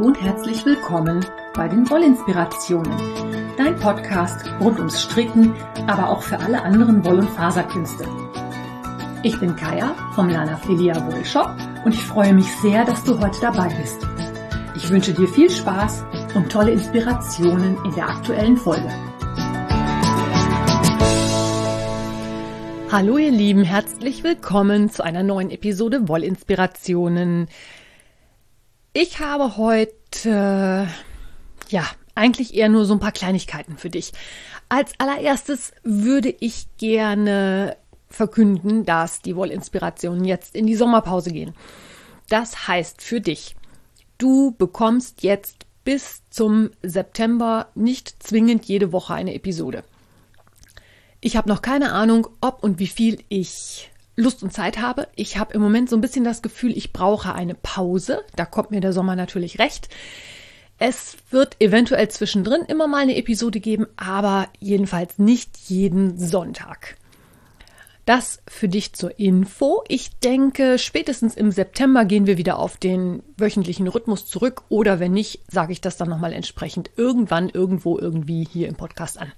Und herzlich willkommen bei den Wollinspirationen, dein Podcast rund ums Stricken, aber auch für alle anderen Woll- und Faserkünste. Ich bin Kaya vom Lana Filia Wollshop und ich freue mich sehr, dass du heute dabei bist. Ich wünsche dir viel Spaß und tolle Inspirationen in der aktuellen Folge. Hallo ihr Lieben, herzlich willkommen zu einer neuen Episode Wollinspirationen. Ich habe heute, ja, eigentlich eher nur so ein paar Kleinigkeiten für dich. Als allererstes würde ich gerne verkünden, dass die Wollinspirationen jetzt in die Sommerpause gehen. Das heißt für dich, du bekommst jetzt bis zum September nicht zwingend jede Woche eine Episode. Ich habe noch keine Ahnung, ob und wie viel ich Lust und Zeit habe. Ich habe im Moment so ein bisschen das Gefühl, ich brauche eine Pause. Da kommt mir der Sommer natürlich recht. Es wird eventuell zwischendrin immer mal eine Episode geben, aber jedenfalls nicht jeden Sonntag. Das für dich zur Info. Ich denke, spätestens im September gehen wir wieder auf den wöchentlichen Rhythmus zurück oder wenn nicht, sage ich das dann nochmal entsprechend irgendwann, irgendwo, irgendwie hier im Podcast an.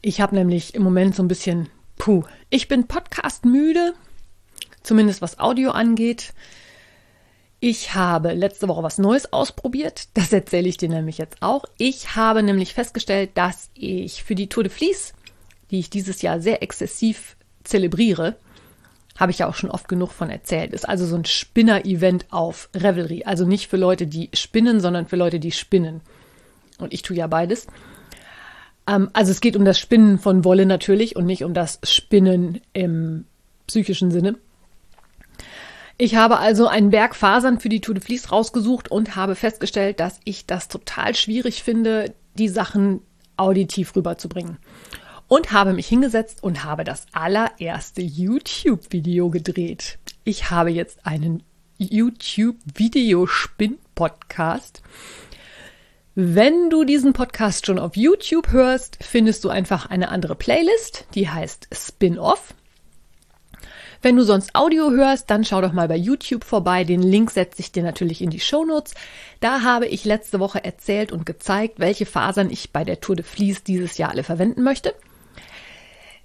Ich habe nämlich im Moment so ein bisschen Puh, ich bin Podcast müde, zumindest was Audio angeht. Ich habe letzte Woche was Neues ausprobiert. Das erzähle ich dir nämlich jetzt auch. Ich habe nämlich festgestellt, dass ich für die Tour de Vlies, die ich dieses Jahr sehr exzessiv zelebriere, habe ich ja auch schon oft genug von erzählt. Ist also so ein Spinner-Event auf Revelry. Also nicht für Leute, die spinnen, sondern für Leute, die spinnen. Und ich tue ja beides. Ähm, also es geht um das Spinnen von Wolle natürlich und nicht um das Spinnen im psychischen Sinne. Ich habe also einen Berg Fasern für die Tour de Vlies rausgesucht und habe festgestellt, dass ich das total schwierig finde, die Sachen auditiv rüberzubringen. Und habe mich hingesetzt und habe das allererste YouTube-Video gedreht. Ich habe jetzt einen YouTube-Videospinn-Podcast wenn du diesen Podcast schon auf YouTube hörst, findest du einfach eine andere Playlist, die heißt Spin-off. Wenn du sonst Audio hörst, dann schau doch mal bei YouTube vorbei. Den Link setze ich dir natürlich in die Show Notes. Da habe ich letzte Woche erzählt und gezeigt, welche Fasern ich bei der Tour de Vlies dieses Jahr alle verwenden möchte.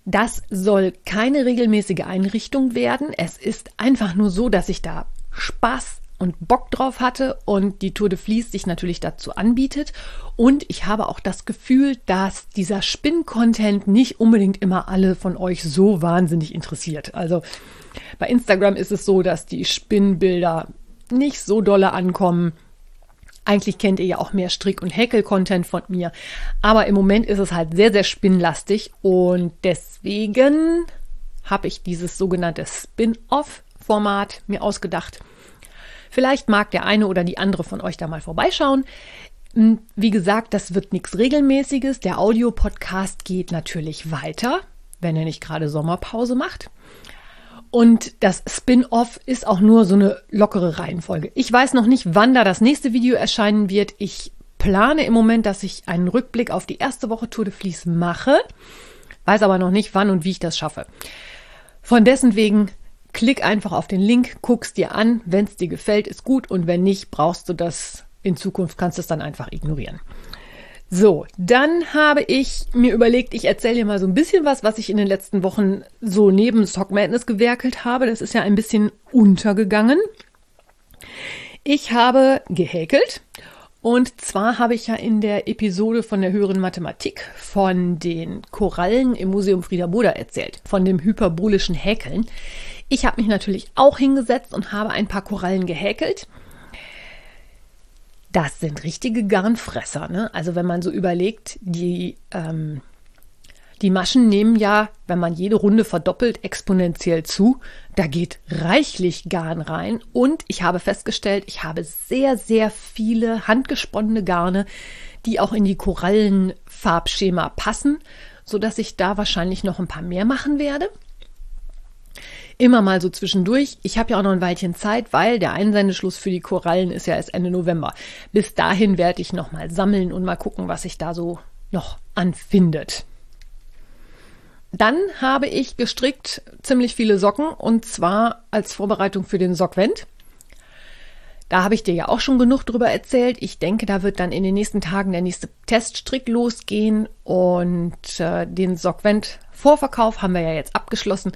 Das soll keine regelmäßige Einrichtung werden. Es ist einfach nur so, dass ich da Spaß und Bock drauf hatte und die Tour de Vlies sich natürlich dazu anbietet. Und ich habe auch das Gefühl, dass dieser Spinn-Content nicht unbedingt immer alle von euch so wahnsinnig interessiert. Also bei Instagram ist es so, dass die Spinnbilder nicht so dolle ankommen. Eigentlich kennt ihr ja auch mehr Strick- und Häkel-Content von mir. Aber im Moment ist es halt sehr, sehr spinnlastig und deswegen habe ich dieses sogenannte Spin-off-Format mir ausgedacht Vielleicht mag der eine oder die andere von euch da mal vorbeischauen. Hm, wie gesagt, das wird nichts Regelmäßiges. Der Audiopodcast geht natürlich weiter, wenn er nicht gerade Sommerpause macht. Und das Spin-off ist auch nur so eine lockere Reihenfolge. Ich weiß noch nicht, wann da das nächste Video erscheinen wird. Ich plane im Moment, dass ich einen Rückblick auf die erste Woche Tour de Vlies mache, weiß aber noch nicht, wann und wie ich das schaffe. Von dessen wegen Klick einfach auf den Link, guck's dir an. Wenn es dir gefällt, ist gut. Und wenn nicht, brauchst du das in Zukunft, kannst du es dann einfach ignorieren. So, dann habe ich mir überlegt, ich erzähle dir mal so ein bisschen was, was ich in den letzten Wochen so neben Sock Madness gewerkelt habe. Das ist ja ein bisschen untergegangen. Ich habe gehäkelt. Und zwar habe ich ja in der Episode von der höheren Mathematik von den Korallen im Museum Frieda Boda erzählt, von dem hyperbolischen Häkeln. Ich habe mich natürlich auch hingesetzt und habe ein paar Korallen gehäkelt. Das sind richtige Garnfresser. Ne? Also wenn man so überlegt, die, ähm, die Maschen nehmen ja, wenn man jede Runde verdoppelt, exponentiell zu. Da geht reichlich Garn rein. Und ich habe festgestellt, ich habe sehr, sehr viele handgesponnene Garne, die auch in die Korallenfarbschema passen, sodass ich da wahrscheinlich noch ein paar mehr machen werde immer mal so zwischendurch. Ich habe ja auch noch ein Weilchen Zeit, weil der Einsendeschluss für die Korallen ist ja erst Ende November. Bis dahin werde ich noch mal sammeln und mal gucken, was sich da so noch anfindet. Dann habe ich gestrickt ziemlich viele Socken und zwar als Vorbereitung für den Sockvent. Da habe ich dir ja auch schon genug drüber erzählt. Ich denke, da wird dann in den nächsten Tagen der nächste Teststrick losgehen und äh, den Sockvent Vorverkauf haben wir ja jetzt abgeschlossen.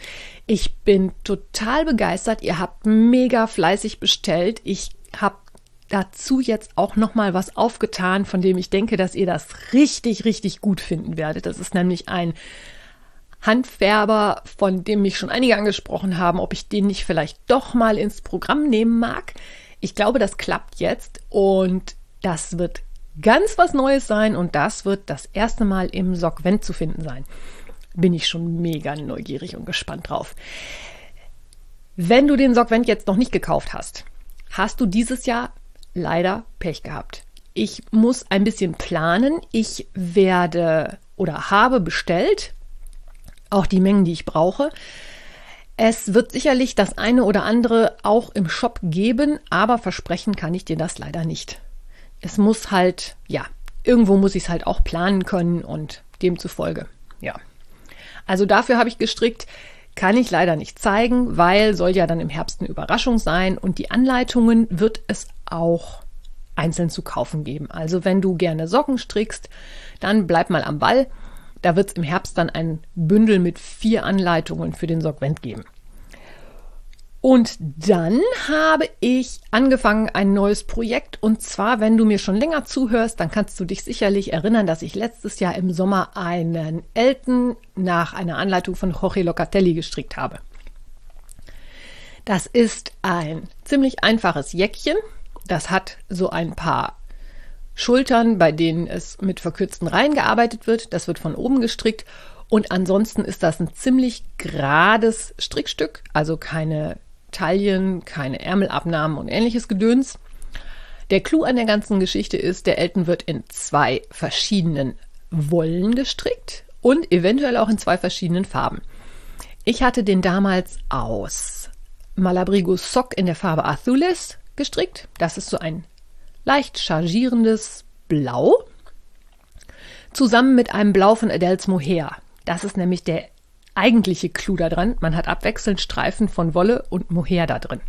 Ich bin total begeistert. Ihr habt mega fleißig bestellt. Ich habe dazu jetzt auch noch mal was aufgetan, von dem ich denke, dass ihr das richtig richtig gut finden werdet. Das ist nämlich ein Handfärber, von dem mich schon einige angesprochen haben, ob ich den nicht vielleicht doch mal ins Programm nehmen mag. Ich glaube, das klappt jetzt und das wird ganz was Neues sein und das wird das erste Mal im Sockvent zu finden sein bin ich schon mega neugierig und gespannt drauf. Wenn du den Sockvent jetzt noch nicht gekauft hast, hast du dieses Jahr leider Pech gehabt. Ich muss ein bisschen planen. Ich werde oder habe bestellt auch die Mengen, die ich brauche. Es wird sicherlich das eine oder andere auch im Shop geben, aber versprechen kann ich dir das leider nicht. Es muss halt, ja, irgendwo muss ich es halt auch planen können und demzufolge, ja. Also dafür habe ich gestrickt. Kann ich leider nicht zeigen, weil soll ja dann im Herbst eine Überraschung sein und die Anleitungen wird es auch einzeln zu kaufen geben. Also wenn du gerne Socken strickst, dann bleib mal am Ball. Da wird es im Herbst dann ein Bündel mit vier Anleitungen für den Sockvent geben. Und dann habe ich angefangen ein neues Projekt. Und zwar, wenn du mir schon länger zuhörst, dann kannst du dich sicherlich erinnern, dass ich letztes Jahr im Sommer einen Elten nach einer Anleitung von Jorge Locatelli gestrickt habe. Das ist ein ziemlich einfaches Jäckchen. Das hat so ein paar Schultern, bei denen es mit verkürzten Reihen gearbeitet wird. Das wird von oben gestrickt. Und ansonsten ist das ein ziemlich gerades Strickstück, also keine Taillen, keine Ärmelabnahmen und ähnliches Gedöns. Der Clou an der ganzen Geschichte ist, der Elton wird in zwei verschiedenen Wollen gestrickt und eventuell auch in zwei verschiedenen Farben. Ich hatte den damals aus Malabrigo Sock in der Farbe Azules gestrickt. Das ist so ein leicht chargierendes Blau. Zusammen mit einem Blau von Adels Mohair. Das ist nämlich der eigentliche Clou da dran. Man hat abwechselnd Streifen von Wolle und Mohair da drin.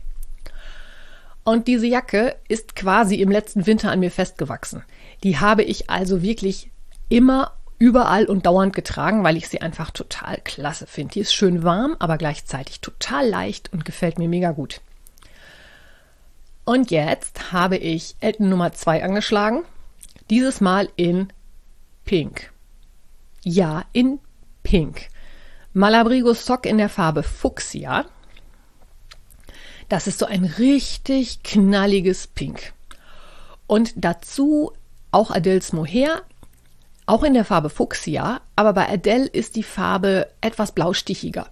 Und diese Jacke ist quasi im letzten Winter an mir festgewachsen. Die habe ich also wirklich immer überall und dauernd getragen, weil ich sie einfach total klasse finde. Die ist schön warm, aber gleichzeitig total leicht und gefällt mir mega gut. Und jetzt habe ich Elton Nummer 2 angeschlagen. Dieses Mal in Pink. Ja, in Pink. Malabrigo Sock in der Farbe Fuchsia. Das ist so ein richtig knalliges Pink. Und dazu auch Adels Mohair, auch in der Farbe Fuchsia, aber bei Adele ist die Farbe etwas blaustichiger.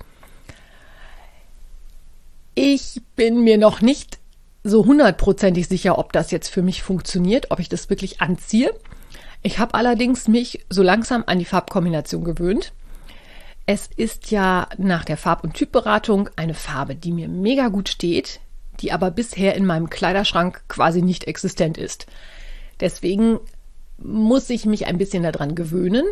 Ich bin mir noch nicht so hundertprozentig sicher, ob das jetzt für mich funktioniert, ob ich das wirklich anziehe. Ich habe allerdings mich so langsam an die Farbkombination gewöhnt es ist ja nach der Farb- und Typberatung eine Farbe, die mir mega gut steht, die aber bisher in meinem Kleiderschrank quasi nicht existent ist. Deswegen muss ich mich ein bisschen daran gewöhnen.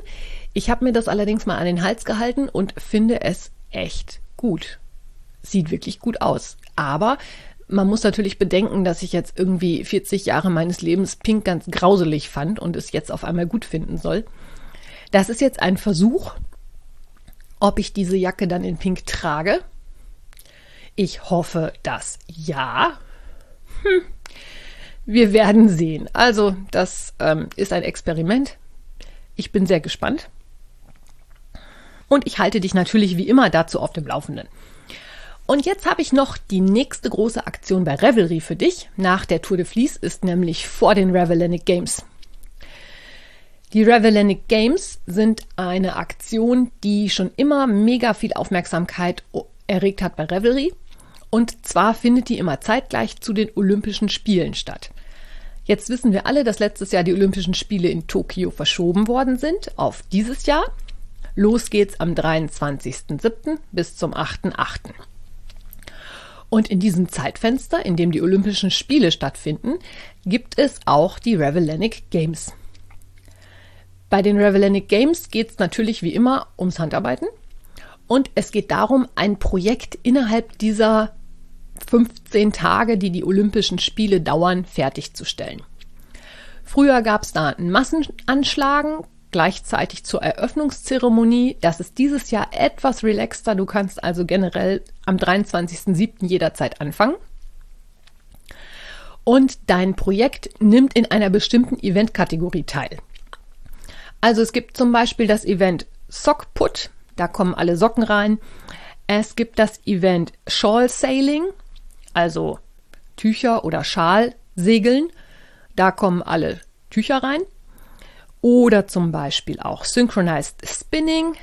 Ich habe mir das allerdings mal an den Hals gehalten und finde es echt gut. Sieht wirklich gut aus. Aber man muss natürlich bedenken, dass ich jetzt irgendwie 40 Jahre meines Lebens Pink ganz grauselig fand und es jetzt auf einmal gut finden soll. Das ist jetzt ein Versuch, ob ich diese Jacke dann in Pink trage. Ich hoffe, dass ja. Hm. Wir werden sehen. Also, das ähm, ist ein Experiment. Ich bin sehr gespannt. Und ich halte dich natürlich wie immer dazu auf dem Laufenden. Und jetzt habe ich noch die nächste große Aktion bei Revelry für dich. Nach der Tour de Vlies ist nämlich vor den Revellanic Games. Die Revellanic Games sind eine Aktion, die schon immer mega viel Aufmerksamkeit erregt hat bei Revelry. Und zwar findet die immer zeitgleich zu den Olympischen Spielen statt. Jetzt wissen wir alle, dass letztes Jahr die Olympischen Spiele in Tokio verschoben worden sind auf dieses Jahr. Los geht's am 23.07. bis zum 8.08. Und in diesem Zeitfenster, in dem die Olympischen Spiele stattfinden, gibt es auch die Revellanic Games. Bei den Revellanic Games geht es natürlich wie immer ums Handarbeiten. Und es geht darum, ein Projekt innerhalb dieser 15 Tage, die die Olympischen Spiele dauern, fertigzustellen. Früher gab es da einen Massenanschlagen gleichzeitig zur Eröffnungszeremonie. Das ist dieses Jahr etwas relaxter. Du kannst also generell am 23.07. jederzeit anfangen. Und dein Projekt nimmt in einer bestimmten Eventkategorie teil. Also es gibt zum Beispiel das Event Sockput, da kommen alle Socken rein. Es gibt das Event Shawl Sailing, also Tücher oder Schal segeln. Da kommen alle Tücher rein. Oder zum Beispiel auch Synchronized Spinning.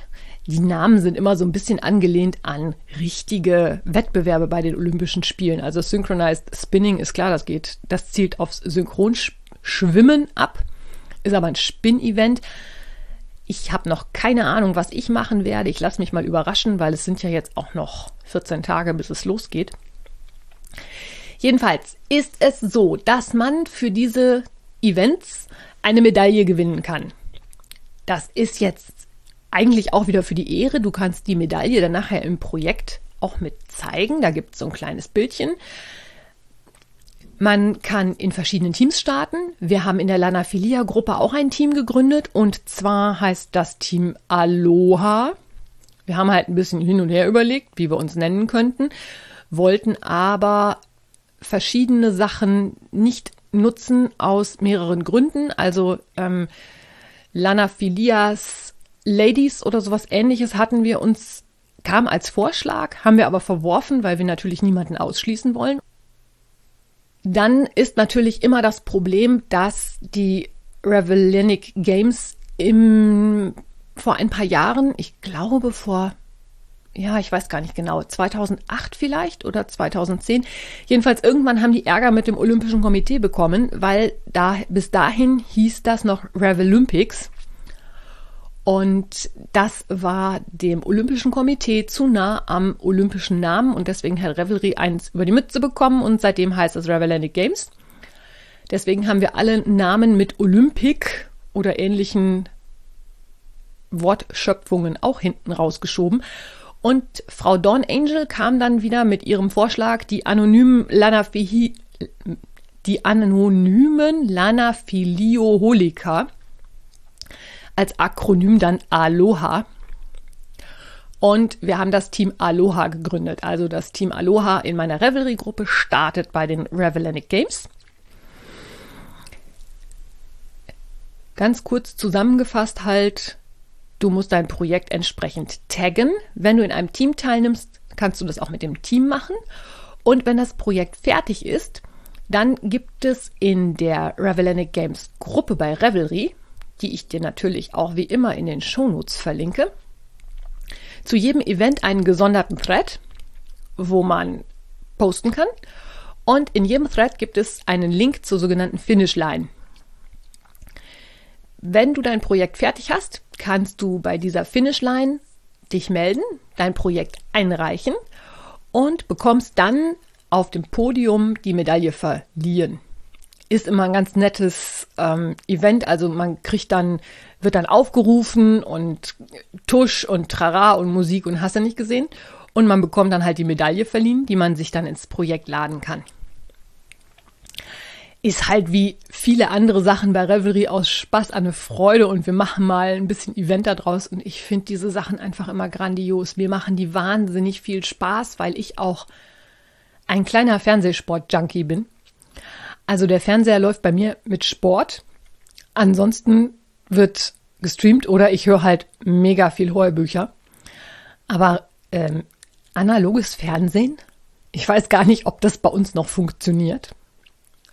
Die Namen sind immer so ein bisschen angelehnt an richtige Wettbewerbe bei den Olympischen Spielen. Also Synchronized Spinning ist klar, das geht, das zielt aufs Synchronschwimmen ab, ist aber ein Spin-Event. Ich habe noch keine Ahnung, was ich machen werde. Ich lasse mich mal überraschen, weil es sind ja jetzt auch noch 14 Tage, bis es losgeht. Jedenfalls ist es so, dass man für diese Events eine Medaille gewinnen kann. Das ist jetzt eigentlich auch wieder für die Ehre. Du kannst die Medaille dann nachher im Projekt auch mit zeigen. Da gibt es so ein kleines Bildchen. Man kann in verschiedenen Teams starten. Wir haben in der Lanafilia Gruppe auch ein Team gegründet und zwar heißt das Team Aloha. Wir haben halt ein bisschen hin und her überlegt, wie wir uns nennen könnten, wollten aber verschiedene Sachen nicht nutzen aus mehreren Gründen. Also ähm, Lanaphilias Ladies oder sowas ähnliches hatten wir uns, kam als Vorschlag, haben wir aber verworfen, weil wir natürlich niemanden ausschließen wollen. Dann ist natürlich immer das Problem, dass die Revellinic Games im, vor ein paar Jahren, ich glaube vor ja, ich weiß gar nicht genau, 2008 vielleicht oder 2010. Jedenfalls irgendwann haben die Ärger mit dem Olympischen Komitee bekommen, weil da bis dahin hieß das noch Revolympics. Und das war dem Olympischen Komitee zu nah am olympischen Namen und deswegen hat Revelry eins über die Mütze bekommen und seitdem heißt es Revelanic Games. Deswegen haben wir alle Namen mit Olympic oder ähnlichen Wortschöpfungen auch hinten rausgeschoben. Und Frau Dawn Angel kam dann wieder mit ihrem Vorschlag, die anonymen Lanaphi die anonymen Lanaphilioholiker als Akronym dann Aloha. Und wir haben das Team Aloha gegründet. Also das Team Aloha in meiner Revelry-Gruppe startet bei den Revelanic Games. Ganz kurz zusammengefasst halt, Du musst dein Projekt entsprechend taggen. Wenn du in einem Team teilnimmst, kannst du das auch mit dem Team machen. Und wenn das Projekt fertig ist, dann gibt es in der Revelanic Games Gruppe bei Revelry, die ich dir natürlich auch wie immer in den Shownotes verlinke, zu jedem Event einen gesonderten Thread, wo man posten kann. Und in jedem Thread gibt es einen Link zur sogenannten Finish Line. Wenn du dein Projekt fertig hast, kannst du bei dieser Finishline dich melden, dein Projekt einreichen und bekommst dann auf dem Podium die Medaille verliehen. Ist immer ein ganz nettes ähm, Event, also man kriegt dann, wird dann aufgerufen und Tusch und Trara und Musik und hast du nicht gesehen. Und man bekommt dann halt die Medaille verliehen, die man sich dann ins Projekt laden kann ist halt wie viele andere Sachen bei Revelry aus Spaß eine Freude und wir machen mal ein bisschen Event daraus und ich finde diese Sachen einfach immer grandios. Mir machen die wahnsinnig viel Spaß, weil ich auch ein kleiner Fernsehsport-Junkie bin. Also der Fernseher läuft bei mir mit Sport. Ansonsten wird gestreamt oder ich höre halt mega viel Hörbücher. Aber ähm, analoges Fernsehen, ich weiß gar nicht, ob das bei uns noch funktioniert.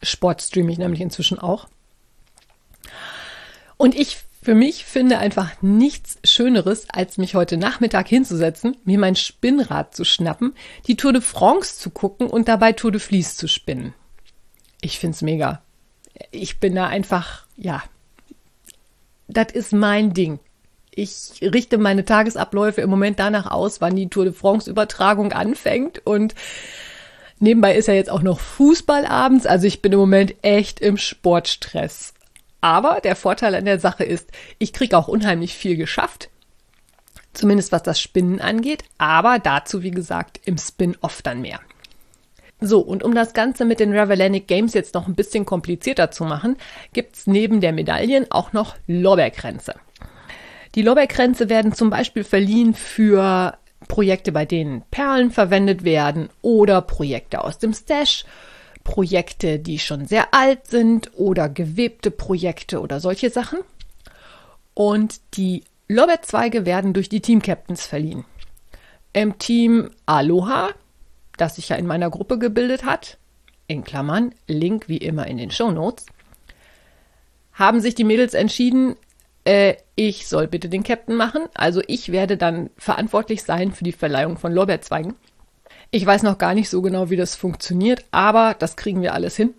Sport streame ich nämlich inzwischen auch. Und ich für mich finde einfach nichts Schöneres, als mich heute Nachmittag hinzusetzen, mir mein Spinnrad zu schnappen, die Tour de France zu gucken und dabei Tour de Vlies zu spinnen. Ich find's mega. Ich bin da einfach, ja, das ist mein Ding. Ich richte meine Tagesabläufe im Moment danach aus, wann die Tour de France Übertragung anfängt und Nebenbei ist ja jetzt auch noch Fußball abends, also ich bin im Moment echt im Sportstress. Aber der Vorteil an der Sache ist, ich kriege auch unheimlich viel geschafft. Zumindest was das Spinnen angeht, aber dazu, wie gesagt, im Spin-off dann mehr. So, und um das Ganze mit den Ravelanic Games jetzt noch ein bisschen komplizierter zu machen, gibt's neben der Medaillen auch noch Lorbeerkränze. Die Lorbeerkränze werden zum Beispiel verliehen für Projekte, bei denen Perlen verwendet werden oder Projekte aus dem Stash, Projekte, die schon sehr alt sind oder gewebte Projekte oder solche Sachen. Und die Lorbeerzweige werden durch die Team-Captains verliehen. Im Team Aloha das sich ja in meiner Gruppe gebildet hat, in Klammern, Link wie immer in den Show Notes, haben sich die Mädels entschieden, äh, ich soll bitte den Captain machen. Also ich werde dann verantwortlich sein für die Verleihung von Lorbeerzweigen. Ich weiß noch gar nicht so genau, wie das funktioniert, aber das kriegen wir alles hin.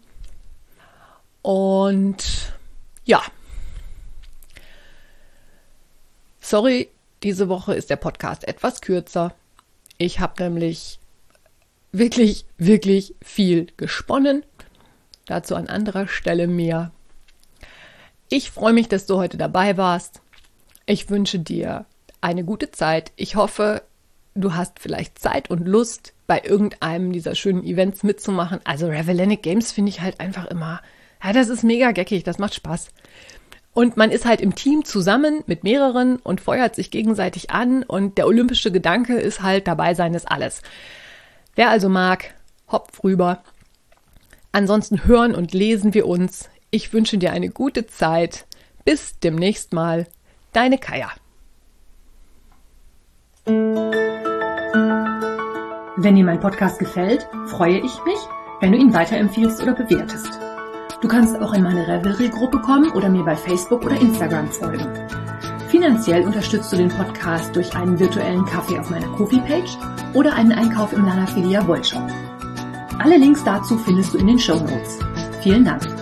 Und ja. Sorry, diese Woche ist der Podcast etwas kürzer. Ich habe nämlich wirklich, wirklich viel gesponnen. Dazu an anderer Stelle mehr. Ich freue mich, dass du heute dabei warst. Ich wünsche dir eine gute Zeit. Ich hoffe, du hast vielleicht Zeit und Lust, bei irgendeinem dieser schönen Events mitzumachen. Also Revelanic Games finde ich halt einfach immer, ja, das ist mega geckig, das macht Spaß. Und man ist halt im Team zusammen mit mehreren und feuert sich gegenseitig an und der olympische Gedanke ist halt dabei sein ist alles. Wer also mag, hopf rüber. Ansonsten hören und lesen wir uns. Ich wünsche dir eine gute Zeit. Bis demnächst mal. Deine Kaya. Wenn dir mein Podcast gefällt, freue ich mich, wenn du ihn weiterempfiehlst oder bewertest. Du kannst auch in meine Revelry-Gruppe kommen oder mir bei Facebook oder Instagram folgen. Finanziell unterstützt du den Podcast durch einen virtuellen Kaffee auf meiner Kofi-Page oder einen Einkauf im Lanafilia Wollshop. Alle Links dazu findest du in den Show Notes. Vielen Dank.